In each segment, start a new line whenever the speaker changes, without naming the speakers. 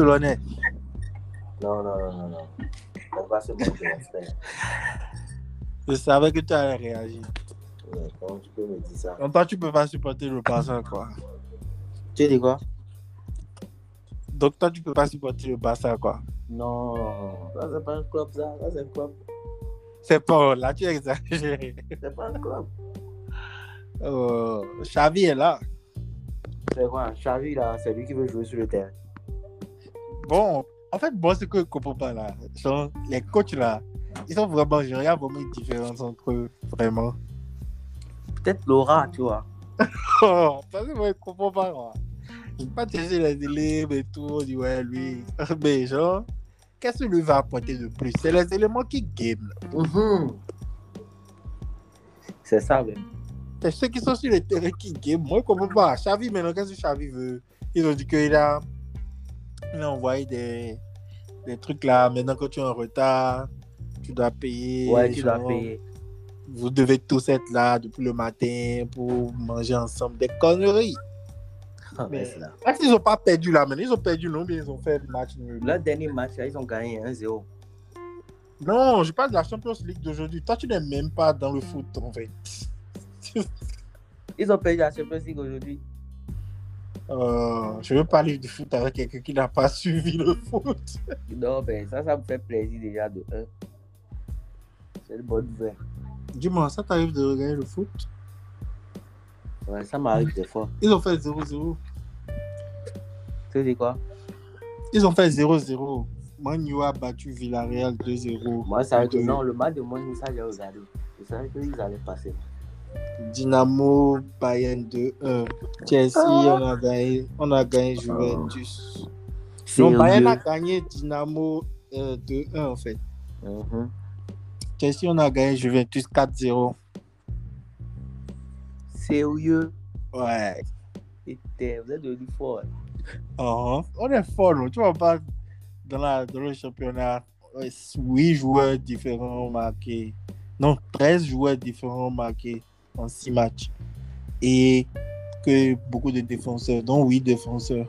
Barcelonais.
Non, non, non, non, non. On va se.
Je savais que tu allais réagir.
Ouais, Comment tu peux me dire ça?
En toi, tu peux pas supporter le Barça, quoi.
Tu dis quoi?
Donc, toi, tu peux pas supporter le Barça, quoi.
Non, ça c'est pas un club, ça. Ça c'est un club.
C'est pas là, tu exagères.
C'est pas un club.
Oh, Xavi est là.
C'est quoi? Xavi, là, c'est lui qui veut jouer sur le terrain.
Bon, en fait, moi, ce que je comprends pas là, sont les coachs là, ils sont vraiment, il y a vraiment une différence entre eux, vraiment.
Peut-être Laura, tu vois.
Oh, parce que moi, je comprends pas, moi. Je pas chercher les élèves et tout, on dit, ouais, lui. Mais genre, qu'est-ce que lui va apporter de plus? C'est les éléments qui game.
Mhm. C'est ça, même.
C'est ceux qui sont sur le terrain qui game. Moi, je comprends pas. Xavi, maintenant, qu'est-ce que Xavi veut? Ils ont dit qu'il a, il a envoyé des, des trucs là. Maintenant, quand tu es en retard, tu dois payer.
Ouais, tu dois payer.
Vous devez tous être là depuis le matin pour manger ensemble. Des conneries.
Ah,
Mais-
mais là.
Est-ce qu'ils n'ont pas perdu là maintenant Ils ont perdu, non? Bien, ils ont fait le match nul.
Leur dernier match, là, ils ont gagné 1-0.
Non, je parle de la Champions League d'aujourd'hui. Toi, tu n'es même pas dans le foot, en fait.
Ils ont perdu la Champions League aujourd'hui.
Euh, je veux parler du foot avec quelqu'un qui n'a pas suivi le foot.
Non, ben ça, ça me fait plaisir déjà de 1. C'est une bonne nouvelle.
Dis-moi, ça t'arrive de regarder le foot?
Ouais, ça m'arrive des fois.
Ils ont fait 0-0.
Tu dis quoi?
Ils ont fait 0-0. Manu a battu Villarreal 2-0.
Moi, ça non, le match de Manu, ça, j'ai regardé. Je savais qu'ils allaient passer.
Dynamo Bayern 2-1. Chelsea, on a gagné, on a gagné Juventus. Non, Bayern a gagné Dynamo euh, 2-1 en fait.
Mhm.
Chelsea, on a gagné Juventus 4-0.
Sérieux?
Ouais.
Putain, vous êtes devenu fort.
Uh-huh. On est fort, non? Tu vois pas dans, la, dans le championnat, 8 joueurs différents ont marqué. Non, 13 joueurs différents ont marqué en 6 matchs. Et que beaucoup de défenseurs, dont 8 défenseurs.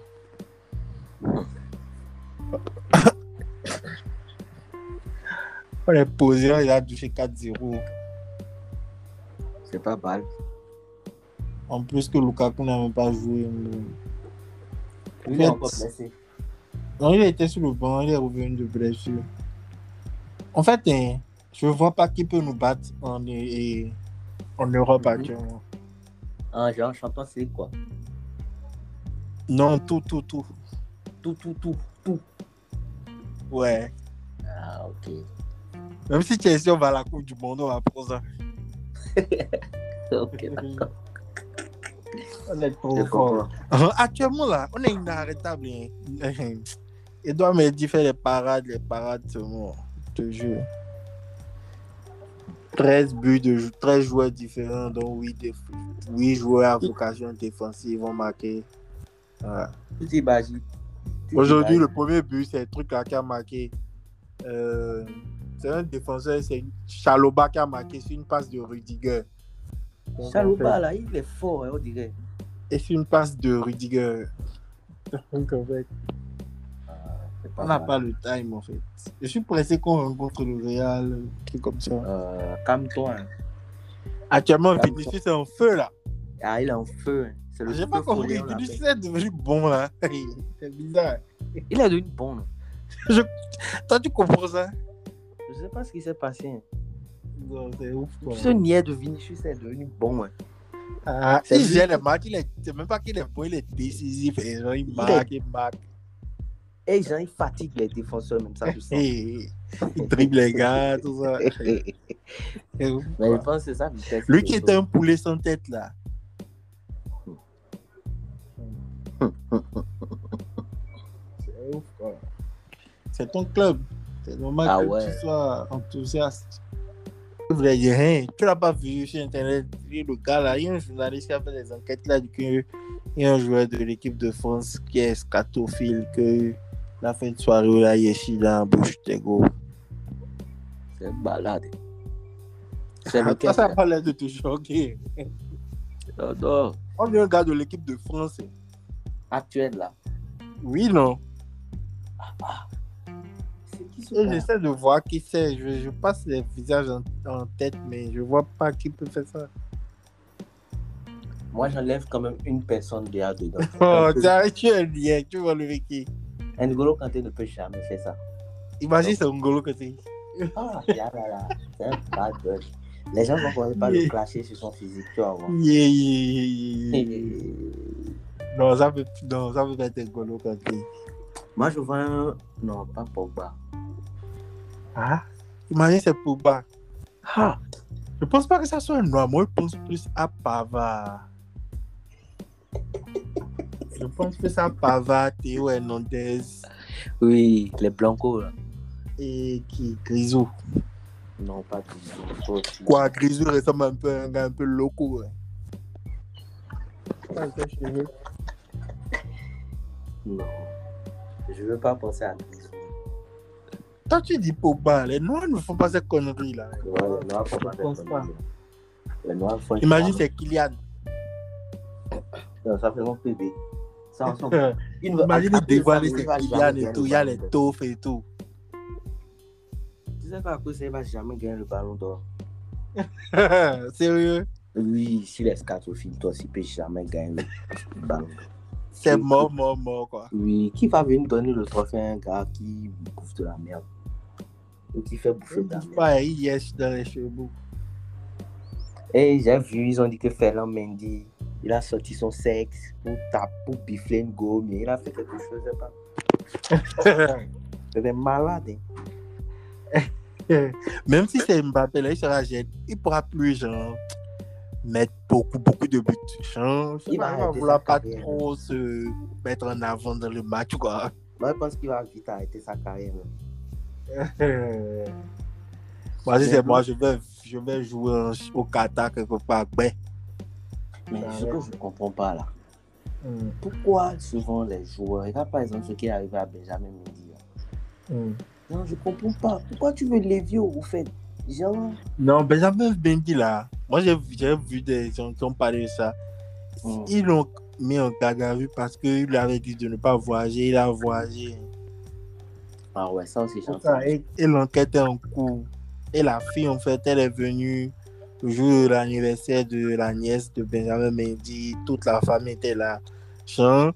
On est posé, les a touché 4-0.
C'est pas mal.
En plus que Lukaku n'a même pas joué.
Il est
fait,
encore blessé.
Non, il était sur le banc, il est revenu de blessure. En fait, hein, je ne vois pas qui peut nous battre en, et- en Europe
Mhm.
actuellement.
Ah, genre, chantant, c'est quoi?
Non, tout, tout, tout.
Tout, tout, tout, tout.
Ouais.
Ah, ok.
Même si Chelsea, on va à la Coupe du Monde, on va prendre ça.
Ok, d'accord.
On est trop fort. Actuellement, là, on est inarrêtable. hein. Doit me dire faire les parades, les parades seulement. Je te jure. 13 buts de jou- 13 joueurs différents, dont 8, déf- 8 joueurs à vocation défensive vont marquer. Voilà. Aujourd'hui, le premier but, c'est le truc là qui a marqué. Euh, c'est un défenseur, c'est Chaloba qui a marqué sur une passe de Rudiger. Donc, en
Chaloupa,
fait,
là, il est fort, hein, on dirait.
Et sur une passe de Rudiger. Donc, en fait,
C'est pas
on n'a pas le time en fait. Je suis pressé qu'on rencontre le Real, truc comme ça.
Euh, Calme-toi. hein.
Actuellement. Vinicius est en feu là.
Ah, il est en feu. hein. C'est le
J'ai pas compris. Vinicius est devenu bon là. C'est bizarre.
Il est devenu bon. non.
Toi, tu comprends ça?
Je sais pas ce qui s'est passé. hein.
Non, C'est ouf quoi.
Ce niais de Vinicius est devenu bon. hein.
Ah, il gère les matchs, il est, c'est même pas qu'il est bon, il est décisif. Et genre, il marque, il marque.
Et genre, il fatigue les défenseurs, même ça, sens.
Et, il dribble les gars, tout ça.
Mais je pense que c'est ça. vitesse
Lui
qui
était un poulet sans tête là. C'est ouf quoi. C'est ton club. C'est normal
Ah
que
ouais.
tu sois enthousiaste. Je voulais dire, hein, tu l'as pas vu sur internet, le gars là, il y a un journaliste qui a fait des enquêtes là, dit qu'il y a un joueur de l'équipe de France qui est scatophile, que la fin de soirée là, il est chié dans la bouche, t'es gros.
C'est malade. C'est
Ah,
lequel
Toi, ça l'air de te choquer.
Non, non.
On gars de l'équipe de France.
Actuel là.
Oui, non.
Qui
Et
gars?
j'essaie de voir qui c'est. Je, je passe les visages en, en tête, mais je vois pas qui peut faire ça.
Moi, j'enlève quand même une personne déjà dedans.
Oh, tu as un lien, tu vas lever qui
N'Golo Kanté ne peut jamais faire ça.
Imagine c'est un golo que c'est.
Ah, là, là, là. C'est un bad boy. Les gens vont commencer par le clasher sur son physique, tu voir.
Yeah, yeah. Non, ça peut, non, ça peut pas être un golo quand c'est.
Moi, je vois un. Non, pas Pogba.
Ah Imagine c'est Pogba.
Ah,
Je pense pas que ça soit un noir. Moi, je pense plus à Pavard. Je pense plus à Pavard, Théo Hernandez?
Oui, les Blancos, là.
et qui? Grisou?
Non, pas aussi.
Quoi, Grisou ressemble un peu à un gars un peu loco. hein. Ça.
Non. Je veux pas penser à Grisou.
Toi, tu dis Pogba, les noirs ne font pas ces conneries là.
Ouais, les Noirs font pas
Je pense
cette
pas.
connerie. Les Noirs font.
Imagine c'est Kylian.
Non, ça fait mon bébé. Ça. Il ne-
Imagine il dévoile
il
Kylian
jamais
et tout. Il y a les taufs et tout.
Tu sais cause ça, il va jamais gagner le ballon d'or.
Sérieux?
Oui, s'il est scatophile, toi aussi, peut jamais gagner le ballon d'or.
C'est mort, mort, mort quoi.
Oui, qui va venir donner le trophée à un gars qui bouffe de la merde? Ou qui fait bouffer
Il
de la merde?
Pas, il dans les cheveux.
Et j'ai vu, ils ont dit que Ferland Mendy, il a sorti son sexe pour taper, pour bifler une gomme. Il a fait quelque chose, je sais pas. C'était malade. hein.
Même si c'est Mbappé, là, il sera jeune. Il pourra plus, genre, mettre beaucoup, beaucoup de buts. Genre,
Il
pas,
va arrêter
vouloir pas
carrière.
trop se mettre en avant dans le match, quoi.
Moi, je pense qu'il va vite arrêter sa carrière.
moi, si c'est moi, je vais, je vais jouer au Qatar quelque part. Ben.
Mais
Ah
ce que je ne comprends pas là,
Hmm,
pourquoi souvent les joueurs, regarde par exemple ce qui est arrivé à Benjamin Mendy. là.
hmm.
Non, je comprends pas. Pourquoi tu veux Lévio au fait? Genre,
Non, Benjamin Bendy, là, moi, j'ai j'ai vu des gens qui ont parlé de ça.
Hmm.
Ils l'ont mis en garde à vue parce qu'il lui avait dit de ne pas voyager. Il a voyagé.
ah ouais, ça aussi,
C'est
j'entends.
et, et l'enquête est en cours. Et la fille, en fait, elle est venue de l'anniversaire de la nièce de Benjamin Mendy. Toute la famille était là. Genre,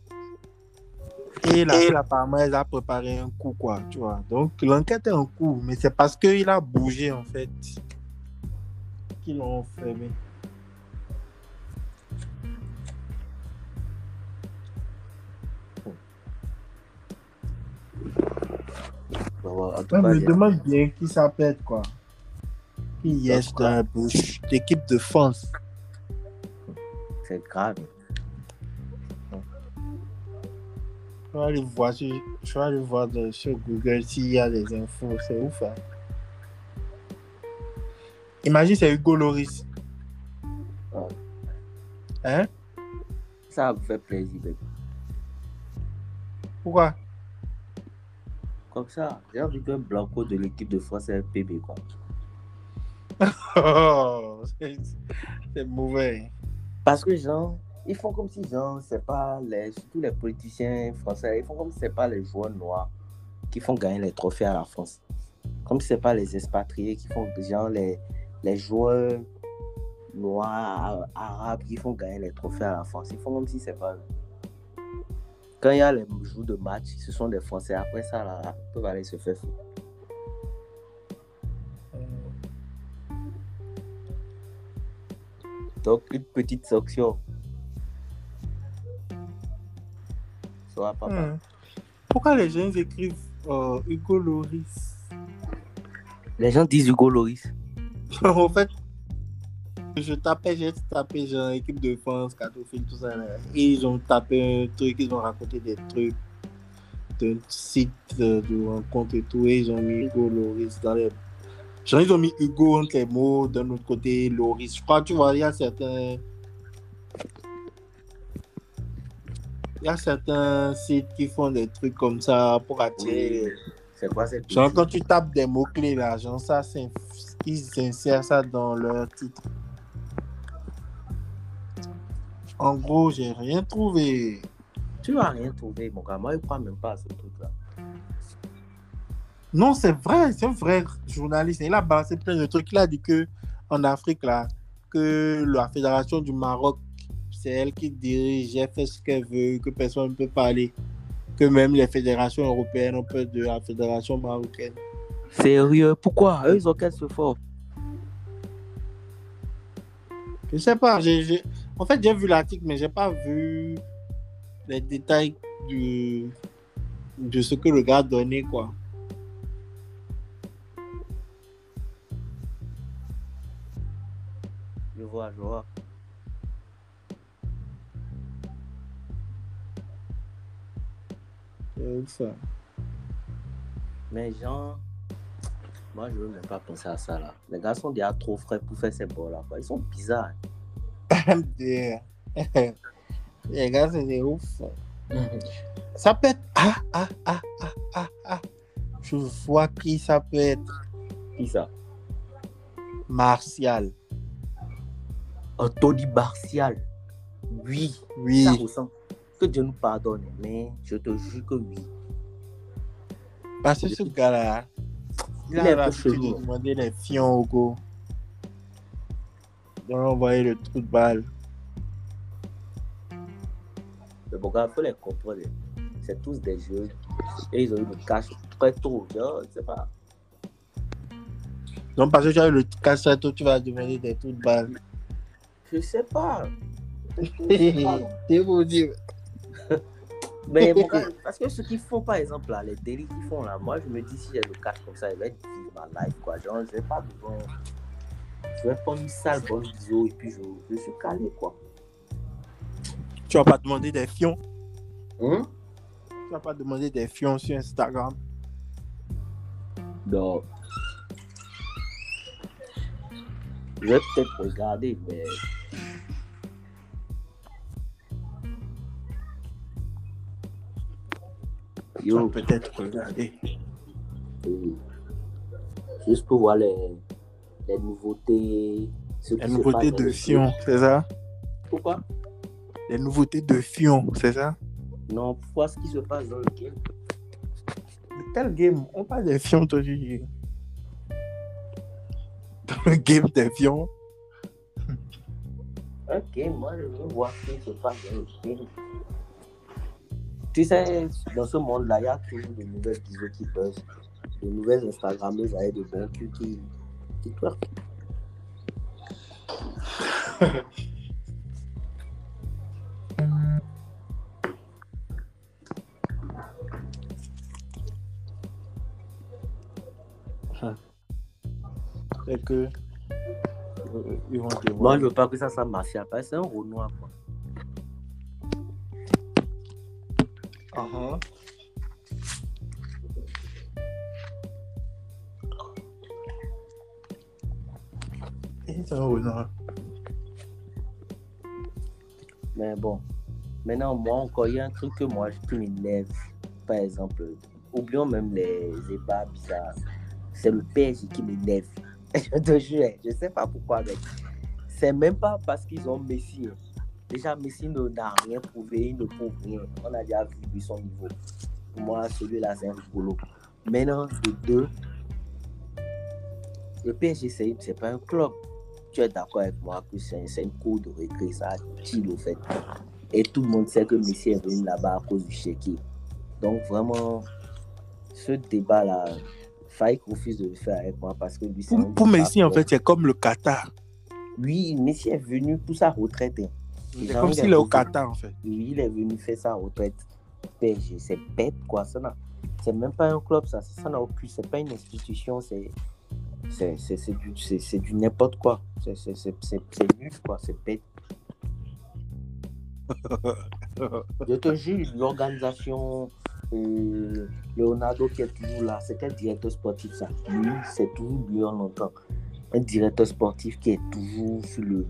et la fille, apparemment, elle a préparé un coup, quoi, tu vois. Donc, l'enquête est en cours, mais c'est parce qu'il a bougé, en fait, qu'ils l'ont fermé.
Cas,
me demande bien qui s'appelle, quoi. Qui yes dans la bouche. L'équipe de France.
c'est grave.
Je vais aller voir, sur- je vais aller voir de- sur Google s'il y a des infos. C'est ouf. Hein? Imagine, c'est Hugo Loris. Hein?
Ça vous fait plaisir, bébé.
Pourquoi?
Comme ça, j'ai envie qu'un Blanco de l'équipe de France est un PB, quoi.
Oh, c'est mauvais.
Parce que, genre, ils font comme si, genre, c'est pas les, surtout les politiciens français, ils font comme si c'est pas les joueurs noirs qui font gagner les trophées à la France. Comme si c'est pas les expatriés qui font, genre, les, les joueurs noirs, arabes qui font gagner les trophées à la France. Ils font comme si c'est pas. Quand il y a les jours de match, ce sont des Français. Après ça, là, ils peuvent aller se faire foutre. Donc, une petite sanction. Ça va pas mal.
Hmm. Pourquoi les gens écrivent euh, Hugo Loris?
Les gens disent Hugo Loris.
en fait, je tapais, j'ai tapé genre équipe de France, Catophile, tout ça. là. Et ils ont tapé un truc, ils ont raconté des trucs d'un site de, de rencontre et tout. Et ils ont mis Hugo Loris dans les. Ils ont mis Hugo entre les mots, d'un autre côté, Loris. Je crois, tu vois, il y a certains. Il y a certains sites qui font des trucs comme ça pour attirer.
C'est quoi cette
Genre, quand tu tapes des mots-clés là, genre ça, ils insèrent ça dans leur titre? En gros, j'ai rien trouvé.
Tu vas rien trouver, mon gars. Moi, je crois même pas à ce truc-là.
Non, c'est vrai, c'est un vrai journaliste. Il a balancé plein de trucs. Il a dit que en Afrique, là, que la fédération du Maroc, c'est elle qui dirige, elle fait ce qu'elle veut, que personne ne peut parler. Que même les fédérations européennes ont peur de la fédération marocaine.
Sérieux, pourquoi? Eux, ils ont qu'à se fort.
Je sais pas. En fait, j'ai vu l'article, mais j'ai pas vu les détails du... de ce que le gars a donné, quoi. Ça.
Mais genre, moi, je veux même pas penser à ça là. Les gars sont déjà trop frais pour faire ces balles là. quoi. Ils sont bizarres.
Les gars, c'est des ouf. Ça peut être. Ah, ah, ah, ah, ah, ah. Je vois qui ça peut être.
Qui ça?
Martial.
Anthony Martial. Oui,
Oui.
ça ressemble. Que Dieu nous pardonne, mais je te jure que oui.
Parce que ce gars-là, il
un
a l'habitude de demander les fions au go. De envoyer le trou de balle.
Mais bon, gars, il faut les comprendre. C'est tous des jeux. Et ils ont eu le cash très tôt. Genre, je sais pas.
Donc, parce que tu as eu le casse tu vas demander des trous de balle.
Je sais pas.
C'est pour dire.
Mais bon, parce que ceux qui font, par exemple, là, les délits qu'ils font là, moi, je me dis, si j'ai le cash comme ça, je vais vivre ma life, quoi. Genre, je vais pas besoin. Je vais prendre une sale bonne bisou et puis je, je suis calé, quoi.
Tu vas pas demander des fions.
Hein?
Tu vas pas demander des fions sur Instagram.
Donc, je vais peut-être regarder, mais.
Peut-être regarder.
juste pour voir les, les nouveautés.
Les nouveautés de
le
fions, c'est ça?
Pourquoi?
Les nouveautés de fions, c'est ça?
Non, pour voir ce qui se passe dans le game.
Quel game? On parle des fions, toi, tu. Dans le game des fions.
Ok, moi je veux voir ce qui se passe dans le game. Tu sais, dans ce monde-là, il y a toujours de nouvelles vidéos qui buzzent, de nouvelles Instagrammeuses avec de bons culs qui, qui.
C'est que. euh, Ils vont
Moi, je veux pas que ça martial, parce que c'est un Renoir, quoi.
Uh-huh.
Mais bon, maintenant, moi encore, il y a un truc que moi, qui m'énerve. Par exemple, oublions même les ébats bizarres. C'est le PSG qui m'énerve. Je te jure, je sais pas pourquoi, mec. C'est même pas parce qu'ils ont Messi. hein. Déjà, Messi n'a rien prouvé, il ne prouve rien. On a déjà vu son niveau. Pour moi, celui-là, c'est un rigolo. Maintenant, de deux, le PSG, c'est c'est pas un club. Tu es d'accord avec moi que c'est une cour de récré, ça chill au fait. Et tout le monde sait que Messi est venu là-bas à cause du chéquier. Donc vraiment, ce débat-là, qu'on refuse de le faire avec moi parce que lui, c'est un
Pour, pour Messi, en fait, c'est comme le Qatar.
Oui, Messi est venu pour sa retraite. hein.
C'est comme
il
s'il est au Qatar, en fait.
Il est venu faire sa retraite. PSG, c'est bête, quoi. Ça n'a- c'est même pas un club, ça. Ça n'a aucun. C'est pas une institution, c'est. C'est c'est- c'est du, c'est- c'est du n'importe quoi. C'est c'est- c'est- c'est- c'est nul, quoi. C'est bête. Je te jure, l'organisation, euh, Leonardo qui est toujours là, c'est quel directeur sportif ça Lui, c'est toujours lui en entend. Un directeur sportif qui est toujours sur le.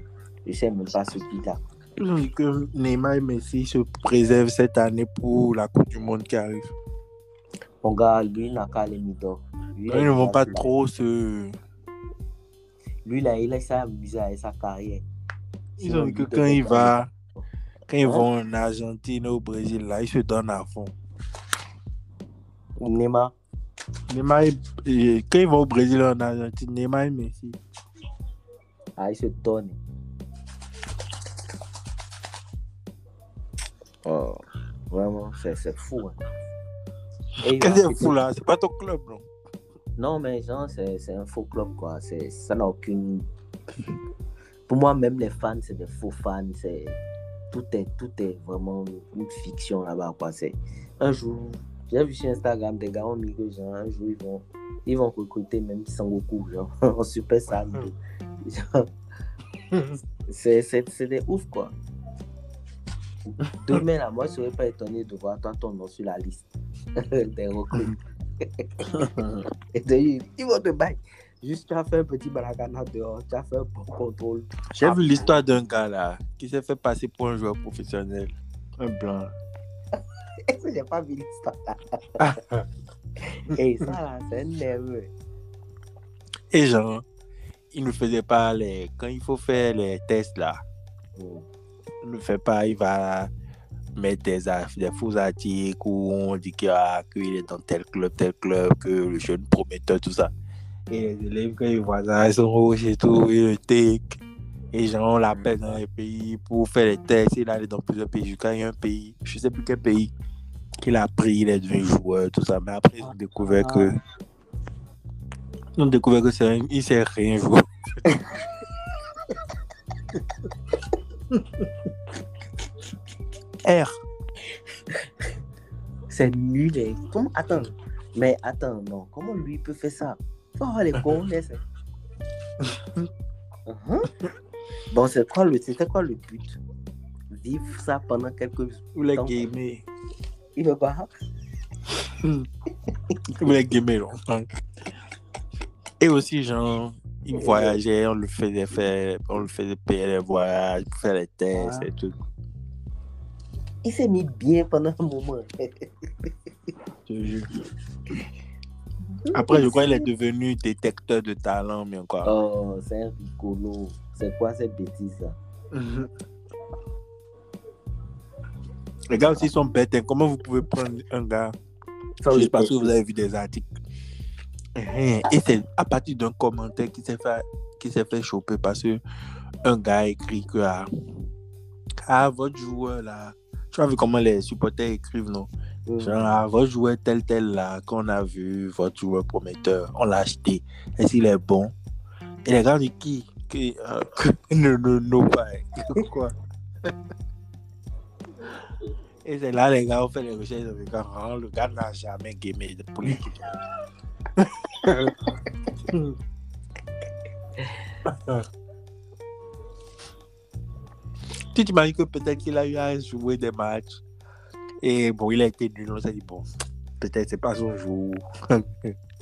Je sais même pas ce qu'il a.
Ils ont dit que Neymar et Messi se préservent cette année pour la Coupe du Monde qui arrive.
Mon gars, lui, il n'a qu'à mi-temps. Lui,
Ils ne vont pas
a-
trop se.
Lui, là, il s'est amusé avec sa carrière.
Ils ont dit que quand il va, quand ils
Hein?
vont en Argentine, au Brésil, là, ils se donnent à fond.
Neymar,
Neymar, et quand ils vont au Brésil en Argentine, Neymar et Messi.
Ah, il se donne. Oh, vraiment, c'est fou. hein.
Qu'est-ce que c'est fou là C'est pas ton club, non?
Non, mais genre, c'est un faux club, quoi. Ça n'a aucune. Pour moi, même les fans, c'est des faux fans. C'est tout est, tout est vraiment une fiction là-bas, quoi. C'est un jour, j'ai vu sur Instagram des gars ont mis que genre, un jour, ils vont, ils vont recruter même Sangoku, genre, en Super Saiyan 2. Genre, C'est c'est- c'est des ouf, quoi. Demain, là, moi, je serais pas étonné de voir toi ton nom sur la liste des recrues. Et de- ils vont te bailler. Juste, tu as fait un petit balagana dehors, tu as fait un bon contrôle.
J'ai vu l'histoire d'un gars là qui s'est fait passer pour un joueur professionnel. Un blanc.
Est-ce que j'ai pas vu l'histoire Et ça, là, c'est nerveux.
Et genre, il ne faisait pas les. Quand il faut faire les tests là, il ne fait pas, il va mettre des, des faux articles où on dit qu'il est dans tel club, tel club, que le jeune prometteur, tout ça. Et les élèves, quand ils voient ça, ils sont rouges et tout, ils le take. Et genre, on l'appelle dans les pays pour faire les tests. Il allait dans plusieurs pays. Jusqu'à il y a un pays, je sais plus quel pays, qu'il a pris, il est devenu joueur, tout ça. Mais après, ils ont découvert que. Ils ont découvert que c'est un... il sait rien jouer. R.
C'est nul. Comment... Attends. Mais attends, non. Comment lui peut faire ça? Faut avoir les connaissances. Mhm. Bon, c'est quoi le, c'était quoi le but? Vivre ça pendant quelques.
Ou les gamer.
Il veut pas.
Ou les gamer longtemps. Et aussi, genre, il voyageait, on le faisait faire, on le faisait payer les voyages, faire les tests
Ah.
et tout.
Il s'est mis bien pendant un moment.
Je te jure. Après, je crois qu'il est devenu détecteur de talent, mais encore.
Oh, c'est un rigolo. C'est quoi cette bêtise là?
Les gars aussi sont bêtes. hein. Comment vous pouvez prendre un gars juste parce que vous avez vu des articles? Hein, Et c'est à partir d'un commentaire qui s'est fait, qui s'est fait choper parce que un gars a écrit que ah, ah, votre joueur là, tu as vu comment les supporters écrivent, non? Genre, ah, votre joueur tel tel là, qu'on a vu, votre joueur prometteur, on l'a acheté. Est-ce qu'il est bon? Et les gars qui? Qui, euh, Ne, ne, non, pas. Quoi Et c'est là, les gars ont fait les recherches. vu que, ah, le gars n'a jamais gamé pour l'équipe. Tu t'imagines que peut-être qu'il a eu à jouer des matchs et bon, il a été nul. On s'est dit, bon, peut-être c'est pas son jour.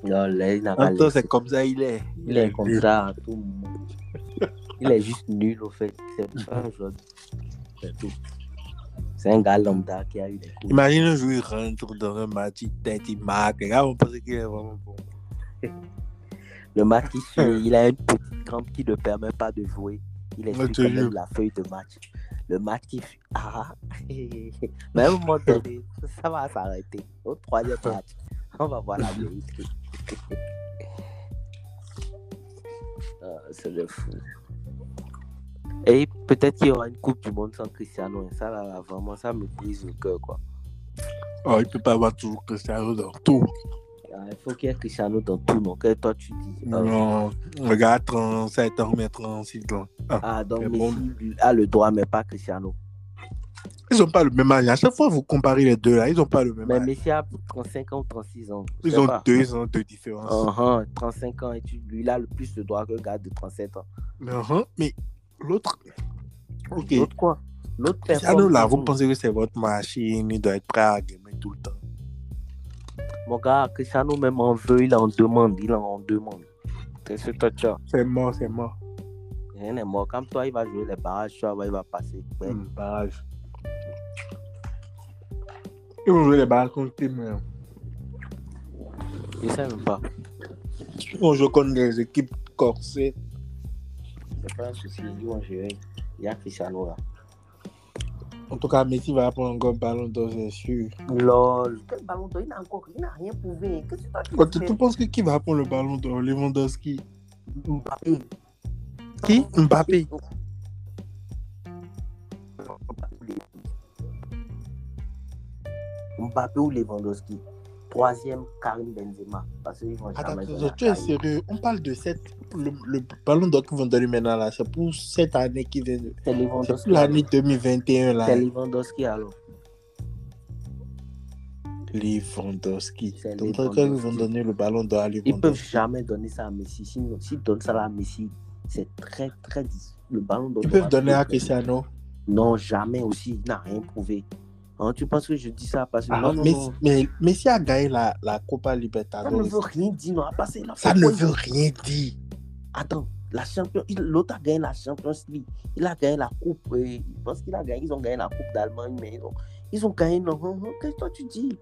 Non, là, il n'a pas
c'est comme ça, il est.
Il est comme ça à tout moment. Il est juste nul au fait. C'est pas un joueur. C'est tout. C'est un gars lambda qui a eu des coups.
Imagine un jour, il rentre dans un match, il tête, il marque. Les gars vont penser qu'il est vraiment bon.
Le match suit, il a une petite crampe qui ne permet pas de jouer. Il même
jure.
la feuille de match. Le match qui. Ah Mais à un moment donné, ça va s'arrêter. Au troisième match, on va voir la vérité. Ah, c'est le fou. Et peut-être qu'il y aura une Coupe du Monde sans Cristiano. Et ça, là, là, vraiment, ça me brise le cœur, quoi.
Oh, il peut pas avoir toujours Cristiano dans tout.
Il faut qu'il y ait Cristiano dans tout, non Que toi, tu dis. ah,
Non, le gars a 37 ans, mais 36 ans. Ah.
Ah, donc
Mais
Messi
bon.
a le droit, mais pas Cristiano.
Ils n'ont pas le même âge. À chaque fois, vous comparez les deux là, ils n'ont pas le même
Mais
âge.
Messi a 35 ans ou 36 ans.
Ils ont
pas.
deux ans de différence.
Uh-huh, 35 ans et tu, lui, il a le plus de droits que le gars de 37 ans.
Mais, uh-huh, mais l'autre. Ok.
L'autre quoi? L'autre
Cristiano
performe
là, vous pensez que c'est votre machine, il doit être prêt à gamer tout le temps.
Mon gars, Cristiano même en veut, il en demande, il en demande. C'est ce.
C'est mort, c'est mort.
Rien n'est mort. Comme toi, il va jouer les barrages, tu vois, il va passer. Ouais.
Hum, barrage. Ils vont jouer les barrages contre qui, mais.
Il sait même pas.
On joue contre des équipes corsées.
C'est pas un souci, ils vont gérer. Il y a Cristiano là.
En tout cas, Messi va prendre encore le ballon d'or, c'est sûr.
Lol. Quel ballon d'or Il n'a encore il n'a rien prouvé. Qu'est-ce que tu
Oh, tu penses que qui va prendre le ballon d'or? Lewandowski
Mbappé.
Qui? Mbappé.
Mbappé ou Lewandowski? Troisième, Karim Benzema. Parce qu'ils vont
Attends,
jamais donner
tu es sérieux On parle de cette. Le, le ballon d'or qu'ils vont donner maintenant là, c'est pour cette année qui vient.
C'est Lewandowski.
l'année 2021 là.
C'est Lewandowski alors.
Lewandowski.
C'est
Donc, quand ils vont
Lewandowski.
donner le ballon d'or à
Ils peuvent
Lewandowski.
jamais donner ça à Messi. Sinon, s'ils donnent ça à Messi, c'est très, très. Le ballon d'or.
Ils peuvent donner à Cristiano.
Non, jamais aussi. Il n'a rien prouvé. Hein, tu penses que je dis ça parce que.
Ah,
non, non,
Messi,
non.
mais Messi a gagné la, la Copa
Ça ne
Libertadores.
veut rien dire. Non, à passer là.
Ça ne veut rien dire.
Attends, la champion, l'autre a gagné la Champions League. Il a gagné la Coupe. euh, je pense qu'il a gagné. Ils ont gagné la Coupe d'Allemagne, mais ils ont, ils ont gagné. Non, non, non, qu'est-ce que toi tu dis?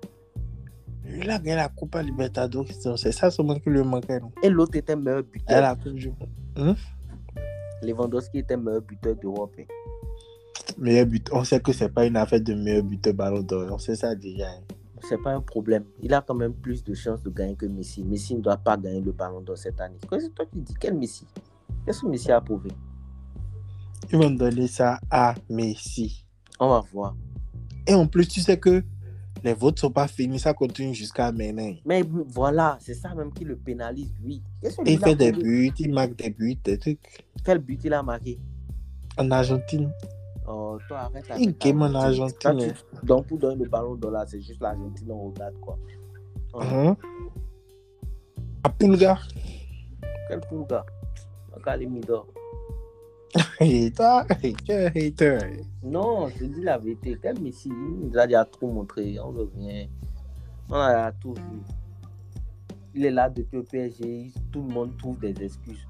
Il a gagné la Copa Libertadores. C'est ça seulement qui lui manquait. Non?
Et l'autre était meilleur
Et
buteur.
la Coupe du Monde.
Lewandowski était meilleur buteur d'Europe. hein.
Meilleur but. On sait que c'est pas une affaire de meilleur buteur ballon d'or. On sait ça déjà. hein.
C'est pas un problème. Il a quand même plus de chances de gagner que Messi. Messi ne doit pas gagner le ballon d'or cette année. Qu'est-ce que toi tu dis? Quel Messi? Qu'est-ce que Messi a prouvé?
Ils vont donner ça à Messi.
On va voir.
Et en plus, tu sais que les votes sont pas finis. Ça continue jusqu'à maintenant.
Mais voilà, c'est ça même qui le pénalise, lui.
Il fait des buts, il marque des buts, des trucs.
Quel but il a marqué?
En Argentine.
Oh, toi, arrête
Il game en. Argentine.
Tu- Donc, pour donner le ballon d'or c'est juste l'Argentine, on regarde quoi. Oh?
À Pulga.
Quel Pulga Regarde les
un hater.
Non, je te dis la vérité. Quel Messi? Il nous a déjà trop montré. On rien. On a tout vu. Il est là depuis le PSG. Tout le monde trouve des excuses.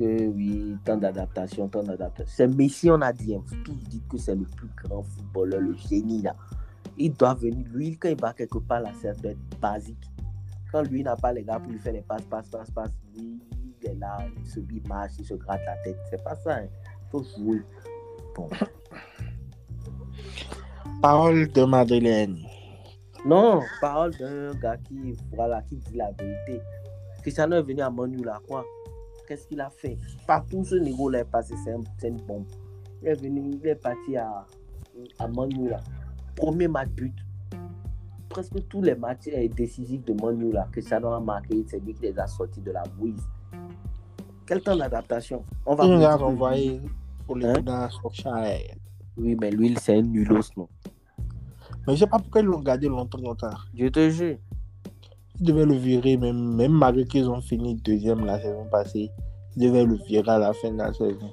Que oui, tant d'adaptation, tant d'adaptation. C'est Messi, on a dit. hein. Vous tous dites que c'est le plus grand footballeur, le génie là. Il doit venir. Lui, quand il va quelque part là, ça doit être basique. Quand lui n'a pas les gars pour lui faire les passes, passes, passes, passes, lui, il est là, il se il marche, il se gratte la tête. C'est pas ça. Il faut jouer. Bon.
Parole de Madeleine.
Non, parole d'un gars qui, voilà, qui dit la vérité. Cristiano est venu à Manu là, quoi? Qu'est-ce qu'il a fait Partout ce niveau là est passé, c'est un- une bombe. Il est venu, il est parti à, à. Premier match but. Presque tous les matchs décisifs de Manu là, Cristiano a marqué, c'est lui qui les a sortis de la bouise. Quel temps d'adaptation? On va
l'a
dire-
renvoyé pour le
Hein?
dans.
Oui, mais lui, c'est un nulos, non.
Mais je sais pas pourquoi ils l'ont gardé longtemps, longtemps.
Je te jure.
Ils devaient le virer, même, même malgré qu'ils ont fini deuxième la saison passée. Ils devaient le virer à la fin de la saison.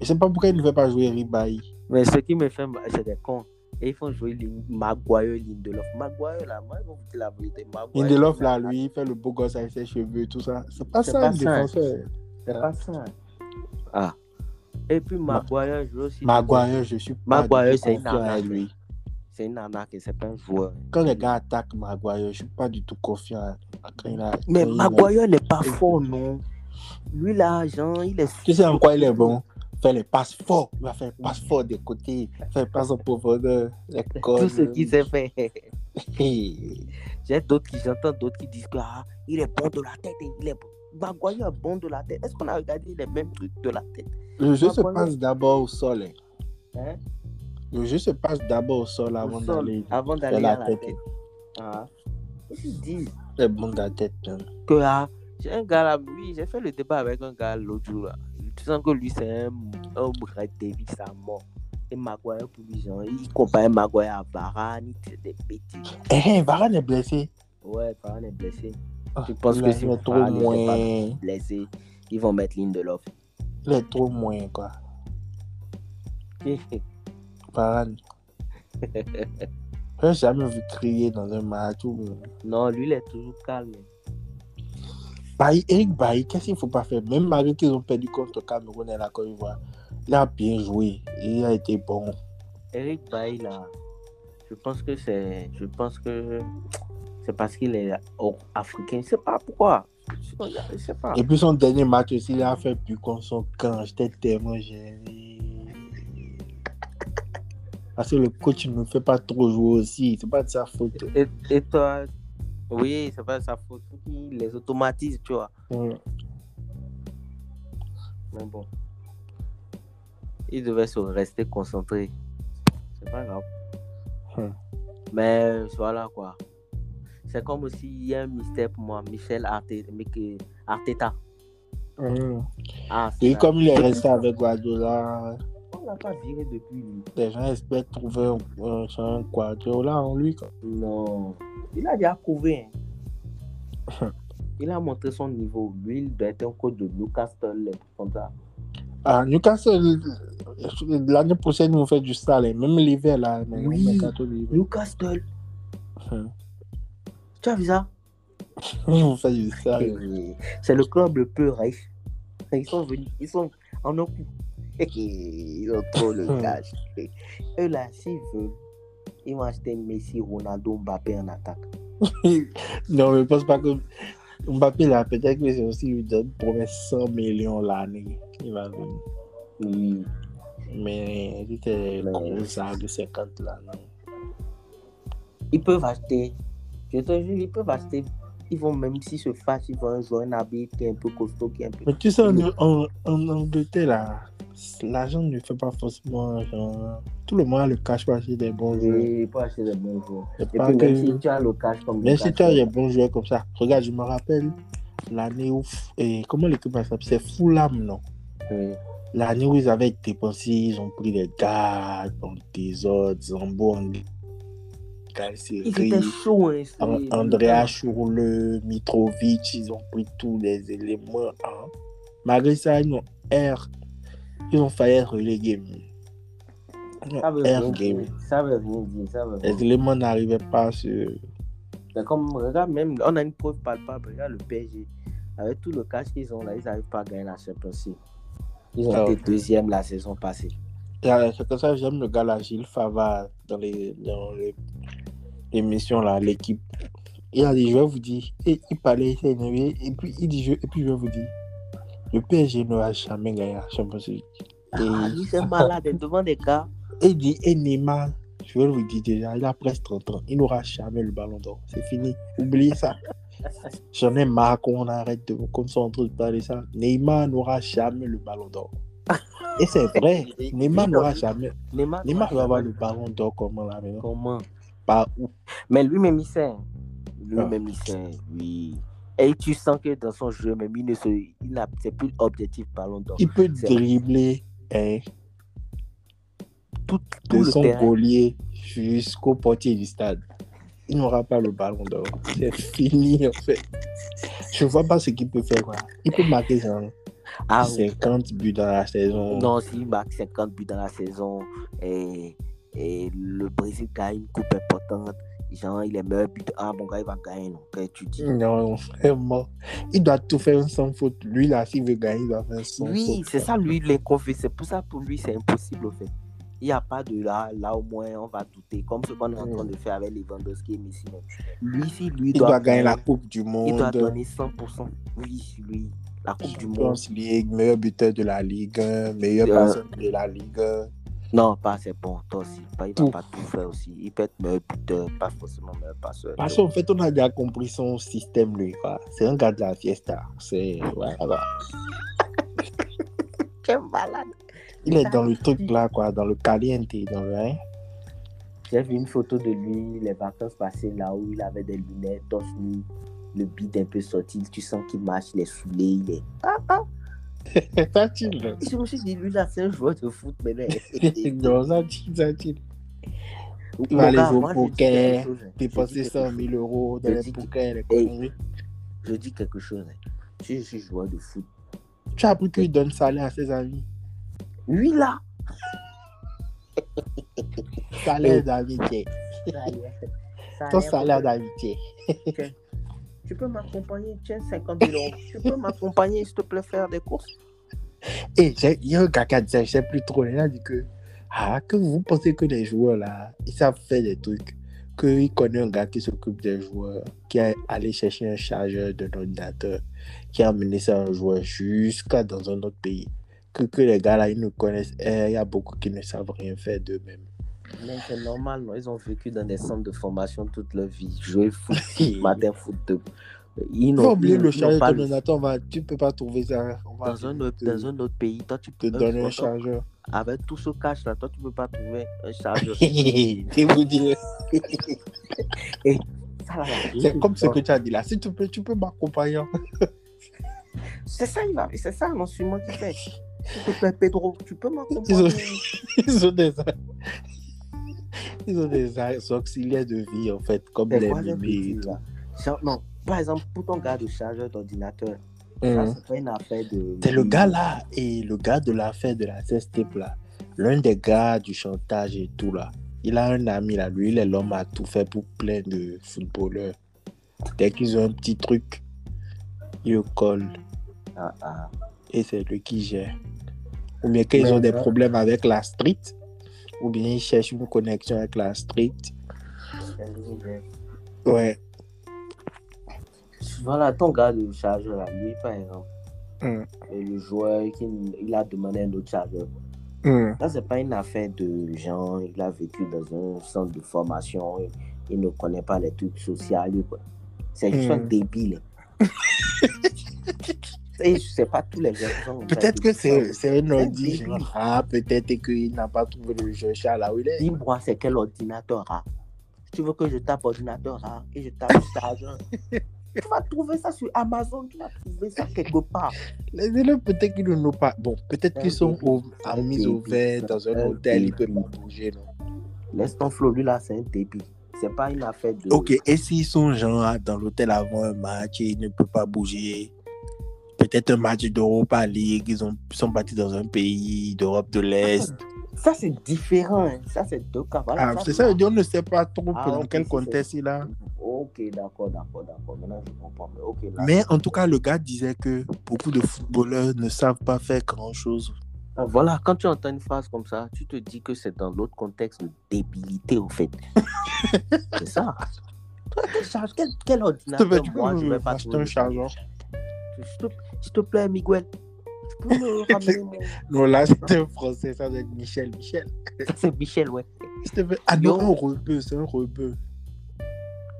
Je sais pas pourquoi ils ne devaient pas jouer Ribaï.
Mais ce qui me fait mal, c'est des cons. Et ils font jouer Maguire et Lindelof. Maguire, là, moi, ils vont vous dire la vérité.
Lindelof, là, lui, il fait le beau gosse avec ses cheveux, tout ça. C'est pas ça,
ça.
défenseur.
C'est pas ça. Ah. Et puis Maguire joue aussi.
Maguire, je suis pas
Maguire, c'est une
lui.
C'est une arnaque et c'est pas un joueur.
Quand les gars attaquent Maguire, je suis pas du tout confiant. à- Quand il a,
Mais
il a-
n'est pas fort, non. Lui, là, genre, il est.
Tu sais en quoi il est bon? Faire les passes forts. Il va faire les passes forts des côtés. Faire les passes en profondeur. Les
Tout ce qu'il sait faire. J'ai d'autres qui j'entends d'autres qui disent que ah, il est bon de la tête et il est bon. Maguire est bon de la tête. Est-ce qu'on a regardé les mêmes trucs de la tête?
Le jeu se passe d'abord au sol. hein? Le jeu se passe d'abord au sol avant d'aller.
avant d'aller à la
tête.
tête. Ah. Ils disent
C'est bon de la tête. hein.
que ah, j'ai un gars là, oui, j'ai fait le débat avec un gars l'autre jour là. Tu sens que lui c'est un, Brad Davis à mort. Et Maguire pour lui, genre, il compare Maguire à Varane, il fait des bêtises.
Eh, eh, Varane est blessé.
Ouais, Varane est blessé.
Ah,
Tu penses
il
que si
trop moins.
blessé, ils vont mettre Lindelof.
Il est trop moins, quoi. Varane. Je n'ai jamais vu crier dans un match. Ou...
non, lui il est toujours calme.
Bailly, Eric Bailly, qu'est-ce qu'il ne faut pas faire? Même malgré qu'ils ont perdu contre Cameroun et la Côte d'Ivoire, il a bien joué. Il a été bon.
Eric Bailly là, je pense que c'est, je pense que c'est parce qu'il est africain. Je sais pas pourquoi. Je sais pas.
Et puis son dernier match aussi, il a fait plus contre son camp. J'étais tellement gêné. Parce que le coach ne fait pas trop jouer aussi. C'est pas de sa faute.
Et, et toi, oui, c'est pas sa faute. Faut qu'il les automatise, tu vois. Mais bon. Il devait se rester concentré. C'est pas grave. Mais voilà quoi. C'est comme aussi, il y a un mystère pour moi, Michel Arteta. Ah,
Et
ça.
comme il est resté avec Guardiola,
On l'a pas viré depuis lui.
les gens espèrent trouver un, un, Guardiola en lui.
Non. Il a déjà prouvé. hein. Il a montré son niveau. Lui, il doit être un coach de Newcastle, comme ça.
Ah, Newcastle, l'année prochaine, vont faire du sale. hein. Même l'hiver, là.
Oui. Newcastle.
Mhm.
Tu as vu ça?
Faire du sale.
C'est le club le plus riche. Ils sont venus, ils sont en un coup. Ils ont trop le
Hmm.
cash. Eux là, s'ils veulent, ils vont acheter Messi, Ronaldo, Mbappé en attaque.
non, mais pense pas que Mbappé, là, peut-être que c'est aussi lui donne promesse 100 millions l'année. Il va venir.
Oui.
Mais c'était gros de 50 là. Non.
Ils peuvent acheter. Je te jure, ils peuvent acheter. Ils vont même s'ils se fâchent, ils vont un joueur un habit qui est un peu costaud, qui est un peu.
Mais tu sais, en, en, en Angleterre, là, l'argent ne fait pas forcément. Genre, tout le monde a le cash pour acheter des bons joueurs.
Oui, peuvent acheter des bons joueurs. Et puis même
que-
si tu as le cash comme
Même si tu as des bons joueurs comme ça. Regarde, je me rappelle l'année où. Et comment l'équipe elle s'appelle C'est Fulham, non?
Oui.
L'année où ils avaient dépensé, ils ont pris des gars dans le désordre, Zambo, Calceri,
étaient chauds, hein.
Andrea Chourle, Mitrovic, ils ont pris tous les éléments. hein. Malgré ça, ils ont air. Ils ont failli être relégués.
Ça veut rien
game.
dire. Ça veut rien dire. Ça veut rien
Les
dire.
éléments n'arrivaient pas sur.
C'est comme, regarde, même, on a une preuve palpable. Regarde le PSG. Avec tout le cash qu'ils ont là, ils n'arrivent pas à gagner la Champions League. Ils ont
Ah,
été
ok.
deuxième la saison passée.
C'est comme ça que j'aime le gars là, Gilles Favard, dans les, dans les émissions là, l'équipe. Il a dit, je vais vous dire, et il parlait, il s'est énervé, et puis il dit, je, et puis je vais vous dire, le PSG n'aura jamais gagné la Champions League. Et,
Ah, lui, c'est malade. hein, Devant des gars.
et il dit, et Neymar, je vais vous dire déjà, il a presque 30 ans, il n'aura jamais le ballon d'or. C'est fini, oubliez ça. J'en ai marre qu'on arrête de comme ça train de parler ça. Neymar n'aura jamais le ballon d'or. Et c'est vrai, Neymar n'aura jamais.
Neymar,
Neymar va avoir le ballon d'or comment là maintenant
Comment?
Pas où
Mais lui-même, il sait. hein.
Ah.
Lui-même, il sait. Oui. Et tu sens que dans son jeu, même, il ne se, il n'a, c'est plus objectif ballon d'or.
Il peut dribbler hein,
Tout,
de
le
son collier jusqu'au portier du stade. Il n'aura pas le ballon d'or. C'est fini en fait. Je vois pas ce qu'il peut faire. Quoi. Il peut marquer genre,
Ah, oui.
50 buts dans la saison.
Non, s'il marque 50 buts dans la saison et, et le Brésil gagne une coupe importante, genre, il est meilleur buteur. Ah, gars, il va gagner, non Qu'est-ce que tu dis?
Non, vraiment. Il doit tout faire sans faute. Lui là, s'il veut gagner, il doit faire sans faute.
Oui, c'est ça, lui, l'inconfait. C'est pour ça, pour lui, c'est impossible, au fait. Il n'y a pas de là, là au moins, on va douter. Comme ce qu'on est en train de faire avec Lewandowski et Messi. Lui, si lui
Il doit gagner la Coupe du Monde.
Il doit donner 100%. Oui, lui. La Coupe du Monde.
League, meilleur buteur de la Ligue 1, meilleur
Euh,
passeur de la Ligue 1.
Non, pas c'est bon, toi aussi. Pas, il
Tout.
va pas tout faire aussi. Il peut être meilleur buteur, pas forcément meilleur passeur.
Parce qu'en fait, on a déjà compris son système, lui. quoi. C'est un gars de la fiesta. C'est. Voilà, voilà.
Quel malade.
Il est dans le truc là, quoi, dans le caliente, dans le. hein.
J'ai vu une photo de lui, les vacances passées là où il avait des lunettes, torse nu, le bide un peu sorti. Tu sens qu'il marche, il est saoulé, il est. Ah, ah.
Là.
Je me suis dit, lui là, c'est un joueur de foot maintenant.
Non, ça tire, ça tire.
Mon
Il va aller au poker, Dépenser
dis
100
quelque
000 euros dans les poker, les conneries.
Je dis quelque chose. hein. Si je suis joueur de foot,
Tu as appris qu'il donne salaire à ses amis.
lui là,
Salaire d'amitié. Ton salaire d'amitié.
Tu peux m'accompagner, tiens 50 000 euros. Tu peux m'accompagner, s'il te plaît, faire des courses?
Et il y a un gars qui a dit ça, je sais plus trop. Il a dit que, ah, que vous pensez que les joueurs là, ils savent faire des trucs. Qu'il connaît un gars qui s'occupe des joueurs, qui est allé chercher un chargeur d'un ordinateur, qui a amené ça à un joueur jusqu'à dans un autre pays. Que, que les gars là, ils nous connaissent. Eh, Il y a beaucoup qui ne savent rien faire d'eux-mêmes.
C'est normal, non? Ils ont vécu dans des centres de formation toute leur vie. Jouer foot, matin, foot, de... Ils n'ont
oublier
ils
le chargeur
pas
va, tu peux pas trouver ça. On va
dans un, autre,
te,
dans un autre pays, toi, tu
te
peux
donner un chargeur.
Avec tout ce cash là, toi, tu peux pas trouver un chargeur.
Et vous dire,
là,
c'est comme ce que tu as dit là. Si tu peux, tu peux m'accompagner.
C'est ça, il va. C'est ça, non, c'est moi qui fais. Te plaît, Pedro, tu peux m'accompagner.
ils ont des, ils ont des auxiliaires de vie en fait, comme les.
Genre, Non, par exemple, pour ton gars de chargeur d'ordinateur, ça,
Mhm.
c'est pas une affaire de.
C'est le gars là, et le gars de l'affaire de la tape là, l'un des gars du chantage et tout là. Il a un ami là, lui, il est l'homme à tout fait pour plein de footballeurs. Dès qu'ils ont un petit truc, il le colle
Ah, ah.
et c'est lui qui gère. Ou bien qu'ils ont des problèmes avec la street, ou bien ils cherchent une connexion avec la street. Ouais.
Voilà, ton gars de chargeur là, lui, par exemple,
Mm.
et le joueur qui il a demandé un autre chargeur.
Mm.
Là, c'est pas une affaire de gens, il a vécu dans un centre de formation, il, il ne connaît pas les trucs sociaux. quoi. C'est juste un
Mm.
débile. Et je sais pas tous les ça,
Peut-être que c'est un ordi, ah, peut-être qu'il n'a pas trouvé le jeu chat là où il est.
Dis-moi, c'est quel ordinateur rare Tu veux que je tape ordinateur rare et je tape chargeur Tu vas trouver ça sur Amazon, tu vas trouver ça quelque part.
Les élèves, peut-être qu'ils ne l'ont pas. Bon, peut-être qu'ils sont au, à mise au vert dans un
Un
hôtel, ils ne peuvent pas bouger, non.
Laisse ton flow, lui là, c'est un débile. C'est pas une affaire de.
Ok, et s'ils sont genre dans l'hôtel avant un match et ils ne peuvent pas bouger, peut-être un match d'Europa League, ils ont, sont partis dans un pays d'Europe de l'Est.
Ça, c'est différent. hein. Ça, c'est deux cas. Voilà,
Ah, c'est ça, on ne sait pas trop
Ah,
dans
ok,
quel contexte il a.
Ok, d'accord, d'accord, d'accord. Maintenant, je comprends. Mais ok, là.
Mais en tout cas, le gars disait que beaucoup de footballeurs ne savent pas faire grand-chose.
Ah, Voilà, quand tu entends une phrase comme ça, tu te dis que c'est dans l'autre contexte de débilité, au fait. c'est ça. Toi, quel, quel, ordinateur, moi, je vais pas trouver
un chargeur.
Te, s'il te plaît, Miguel, tu peux me ramener mon...
Non, là, c'est un français, ça doit être Michel. Michel.
Ça, c'est Michel, ouais.
Ah non, un rebeu, c'est un rebeu.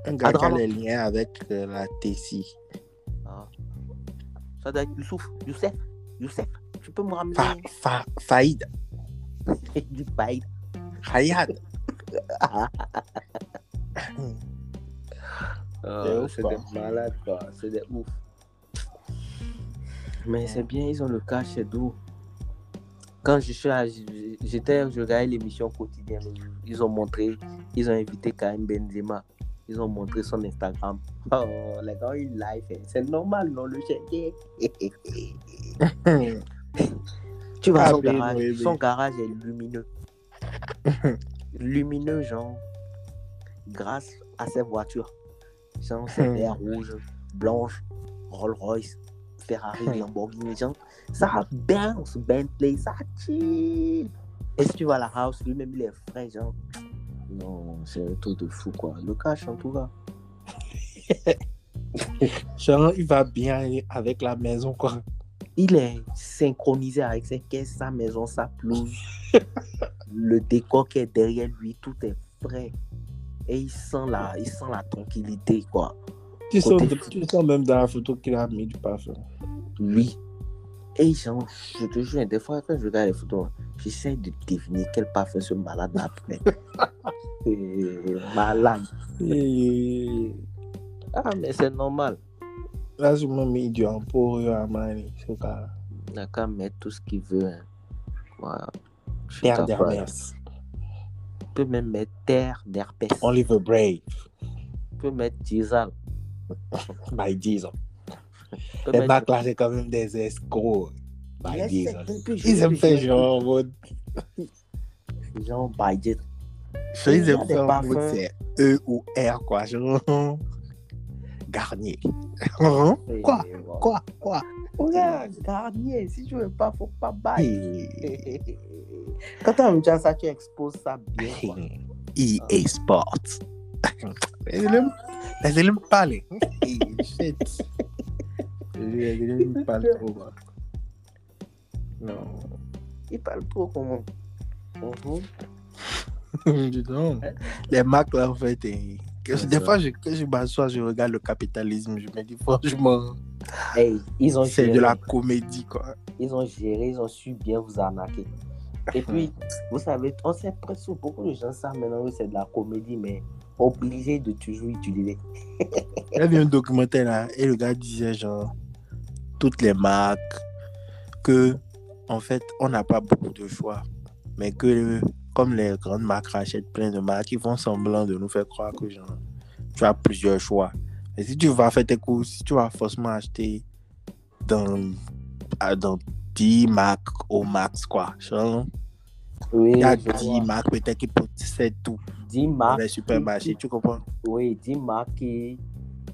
Un gars qui a les liens avec euh, la Tessie.
Ah. Ça doit être Youssouf, Youssef, Youssef. Tu peux me ramener
Fa, fa, Faïd,
du bail.
Hayad.
Euh,
ouf,
c'est des malades, quoi. C'est des ouf. Mais c'est bien, ils ont le cash, c'est doux. Quand je suis à- j'étais, je regardais l'émission quotidienne, ils ont montré, ils ont invité Karim Benzema. Ils ont montré son Instagram. Oh, les gars, ils live. hein. C'est normal, non, le chef. Tu vois,
Ah,
son,
oui,
garage,
oui,
son garage est lumineux. lumineux, genre, grâce à ses voitures. Genre, ses verres rouges, blanches, Rolls Royce, Ferrari, Lamborghini, genre, ça bounce, Bentley, ça chill. Et si tu vas à la house, lui-même, il est frais, genre. Non, c'est un truc de fou, quoi. Le cash, en tout cas.
Genre, il va bien avec la maison, quoi.
Il est synchronisé avec ses caisses, sa maison, sa pelouse. le décor qui est derrière lui, tout est frais. Et il sent la, il sent la tranquillité, quoi.
Tu sens,
Côté-
tu sens même dans la photo qu'il a mis du parfum.
Oui. Et genre, je te jure, des fois, quand je regarde les photos, j'essaie de deviner quel parfum ce malade a pris. Malade.
Et
Ah, mais c'est normal.
là, je me mis du Emporio Armani, ce gars.
Il n'a qu'à mettre tout ce qu'il veut. hein. Voilà.
Terre d'Hermès.
Tu peux même mettre terre d'herpès.
Oliver Brave.
Tu peux mettre diesel.
By
peux
Les marques là, c'est quand même des escrocs. By
Yes,
Diesel.
c'est un peu
Ils aiment faire genre en mode.
Genre, budget.
Ils
Il y a
aiment faire en mode c'est E ou R, quoi. Genre. Garnier. Hein? Quoi? Quoi? Quoi?
Regarde, Garnier, si tu veux pas, faut pas bailler. Quand tu aimes déjà ça, tu exposes ça bien. quoi.
EA Sports. Parler. Shit. Laissez-le me parler trop. quoi. Non.
Il parle trop comment.
Dis donc. Les marques, là, en fait, et-
C'est
des fois, je, quand je m'assois, je regarde le capitalisme. Je me dis, franchement,
Hey, ils ont
c'est de la comédie, quoi.
ils ont géré, ils ont su bien vous arnaquer. Et puis, vous savez, on sait presque beaucoup de gens savent maintenant que c'est de la comédie, mais obligé de toujours utiliser.
Il y avait un documentaire là, et le gars disait genre, toutes les marques, que en fait, on n'a pas beaucoup de choix, mais que comme les grandes marques rachètent plein de marques, ils font semblant de nous faire croire que genre, tu as plusieurs choix. Et si tu vas faire tes courses, si tu vas forcément acheter dans, dans 10 marques au max, quoi. Genre,
Oui,
il y a
je
10
vois.
marques peut-être qui possèdent tout
10
dans
marques,
les supermarchés, tu comprends?
oui, 10 marques qui,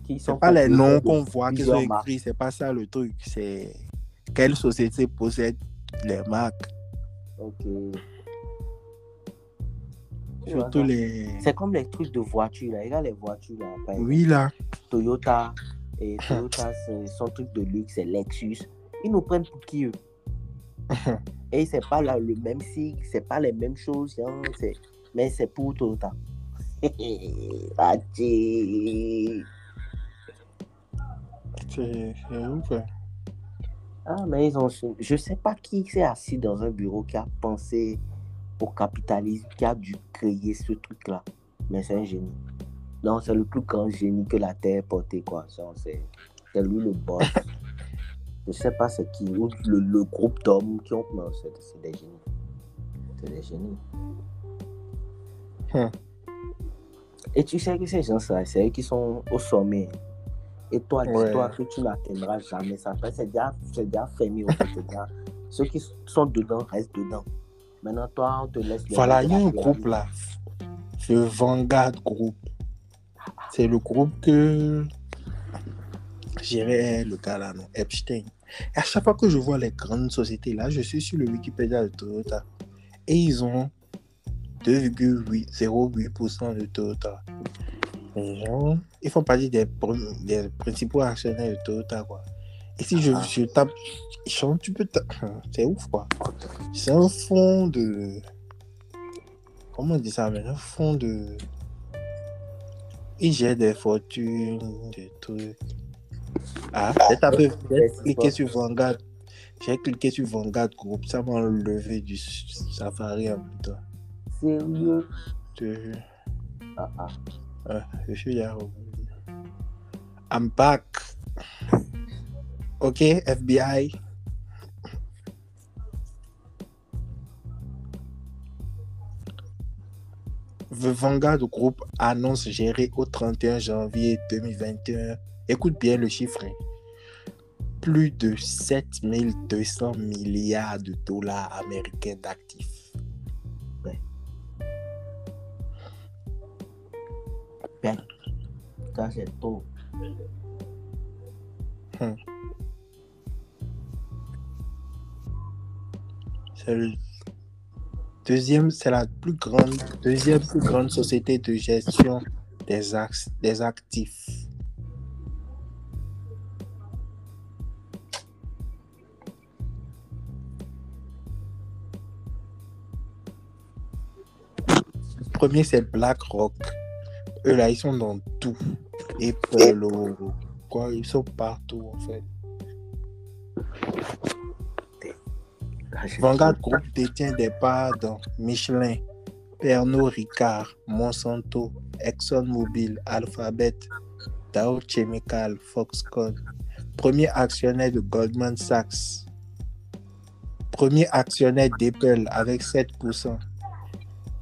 qui sont
C'est pas les noms qu'on voit qui sont écrits, c'est pas ça le truc. C'est quelle société possède les marques.
Ok.
Surtout les.
C'est comme les trucs de voitures, là. Regarde les voitures, là. par.
Oui, là.
Toyota, et Toyota, c'est son truc de luxe, c'est Lexus. Ils nous prennent pour qui eux? Et c'est pas là, le même cycle, c'est pas les mêmes choses, hein, c'est- mais c'est pour Toyota. Ati.
C'est c'est ouf.
ah, mais ils ont. Je sais pas qui s'est assis dans un bureau qui a pensé au capitalisme, qui a dû créer ce truc-là. Mais c'est un génie. Non, c'est le plus grand génie que la Terre ait porté, quoi. C'est lui le boss. Je sais pas c'est qui, ou le, le groupe d'hommes qui ont. Non, c'est des génies. C'est des génies.
Hmm.
Et tu sais que ces gens-là, c'est eux qui sont au sommet. Et toi,
Ouais.
dis-toi que tu n'atteindras jamais ça. C'est déjà, fermé. au fait, déjà- Ceux qui sont dedans restent dedans. Maintenant, toi, on te laisse.
Voilà, il y a un groupe là. Le Vanguard Group. C'est le groupe que gérait le gars là, non, Epstein. Et à chaque fois que je vois les grandes sociétés là, je suis sur le Wikipédia de Toyota. Et ils ont 2,08% de Toyota. Les gens, ils font partie des, pr- des principaux actionnaires de Toyota, quoi. Et si je,
Ah.
je tape, tu peux C'est ouf, quoi. C'est un fonds de. Comment on dit ça, mais un fonds de. Il gère des fortunes, des trucs. Ah, j'ai tapé, j'ai cliqué sur Vanguard. J'ai cliqué sur Vanguard Group. Ça m'a enlevé du Safari en même temps.
Sérieux?
Je,
Ah, ah.
euh, je suis là. I'm back. Ok, FBI. The Vanguard Group annonce gérer au 31 janvier 2021. Écoute bien le chiffre. hein. Plus de 7200 milliards de dollars américains d'actifs.
Ça, c'est tôt.
Le deuxième, la plus grande, deuxième plus grande société de gestion des, des actifs. Premier, c'est BlackRock. Eux là, ils sont dans tout. Quoi, ils sont partout en fait. Vanguard Group détient des parts dans Michelin, Pernod Ricard, Monsanto, ExxonMobil, Alphabet, Dow Chemical, Foxconn. Premier actionnaire de Goldman Sachs. Premier actionnaire d'Apple avec 7%.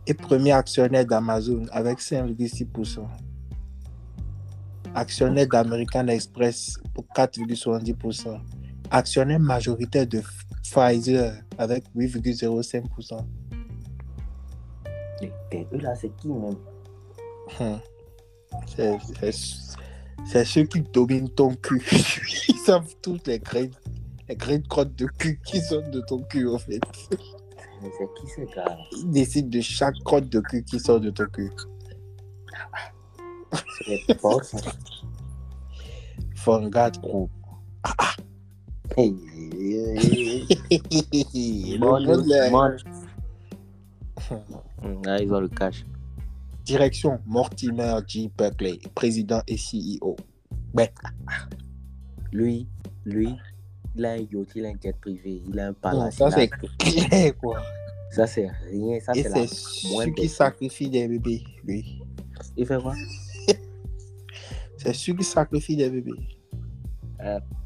Et premier actionnaire d'Amazon avec 5,6%. Actionnaire d'American Express pour 4,70%. Actionnaire majoritaire de Pfizer avec 8,05%.
Et- et eux là, c'est qui même?
C'est- C'est c'est ceux qui dominent ton cul. Ils savent toutes les graines, les graines crottes de cul qui sortent de ton cul, en fait.
Mais C'est qui ce gars
Ils décident de chaque crotte de cul qui sort de ton cul.
C'est. Hey, hey, hey.
Là,
ils ont le cash.
Direction Mortimer G. Buckley, président et CEO. Ben,
Lui, lui, il a un yacht, il a un jet privé, il a un
non,
palace.
ça
il a-
c'est clair quoi.
ça, c'est rien. Ça, c'est la
celui qui sacrifie des bébés, lui.
Il fait quoi?
C'est celui qui sacrifie des bébés.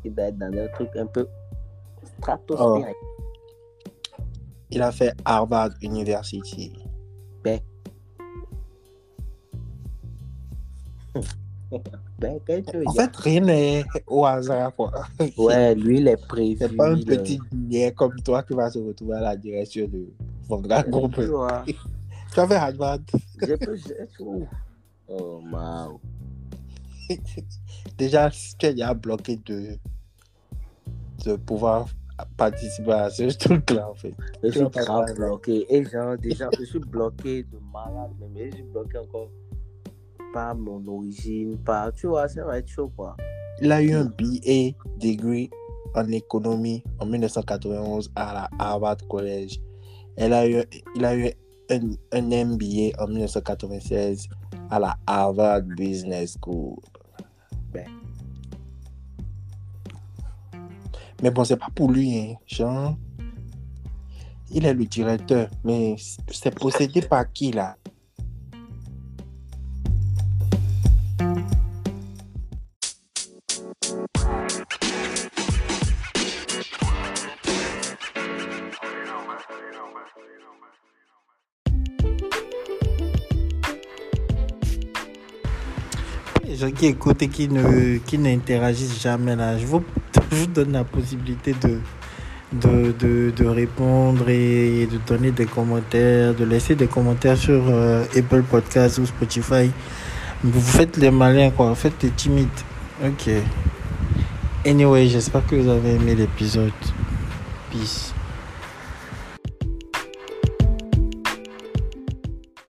Il doit être dans un truc un peu
Oh.
stratosphérique.
Il a fait Harvard University.
Ben, ben,
En fait, rien n'est au hasard quoi.
Ouais, lui, il est prévu.
C'est pas un petit niais comme toi qui va se retrouver à la direction de Vongra Group.
Tu vois,
Tu as fait
ouh. Oh, wow.
Déjà, tu déjà bloqué de, de pouvoir participer à ce truc-là en fait.
Je suis grave bloqué. Et genre, déjà, je suis bloqué de malade. Et je suis bloqué encore par mon origine, par. Tu vois, ça va être chaud, quoi.
Il a eu un BA degree en économie en 1991 à la Harvard College. Elle a eu, il a eu un, un MBA en 1996 à la Harvard Business School.
Ben.
Mais bon, c'est pas pour lui, hein. Genre, il est le directeur, mais c'est possédé par qui là? Qui écoutent et qui ne qui n'interagissent jamais là, je vous, donne la possibilité de, de, de, de répondre et de donner des commentaires, de laisser des commentaires sur euh, Apple Podcasts ou Spotify. Vous faites les malins, quoi. Vous faites les timides. Ok. Anyway, j'espère que vous avez aimé l'épisode. Peace.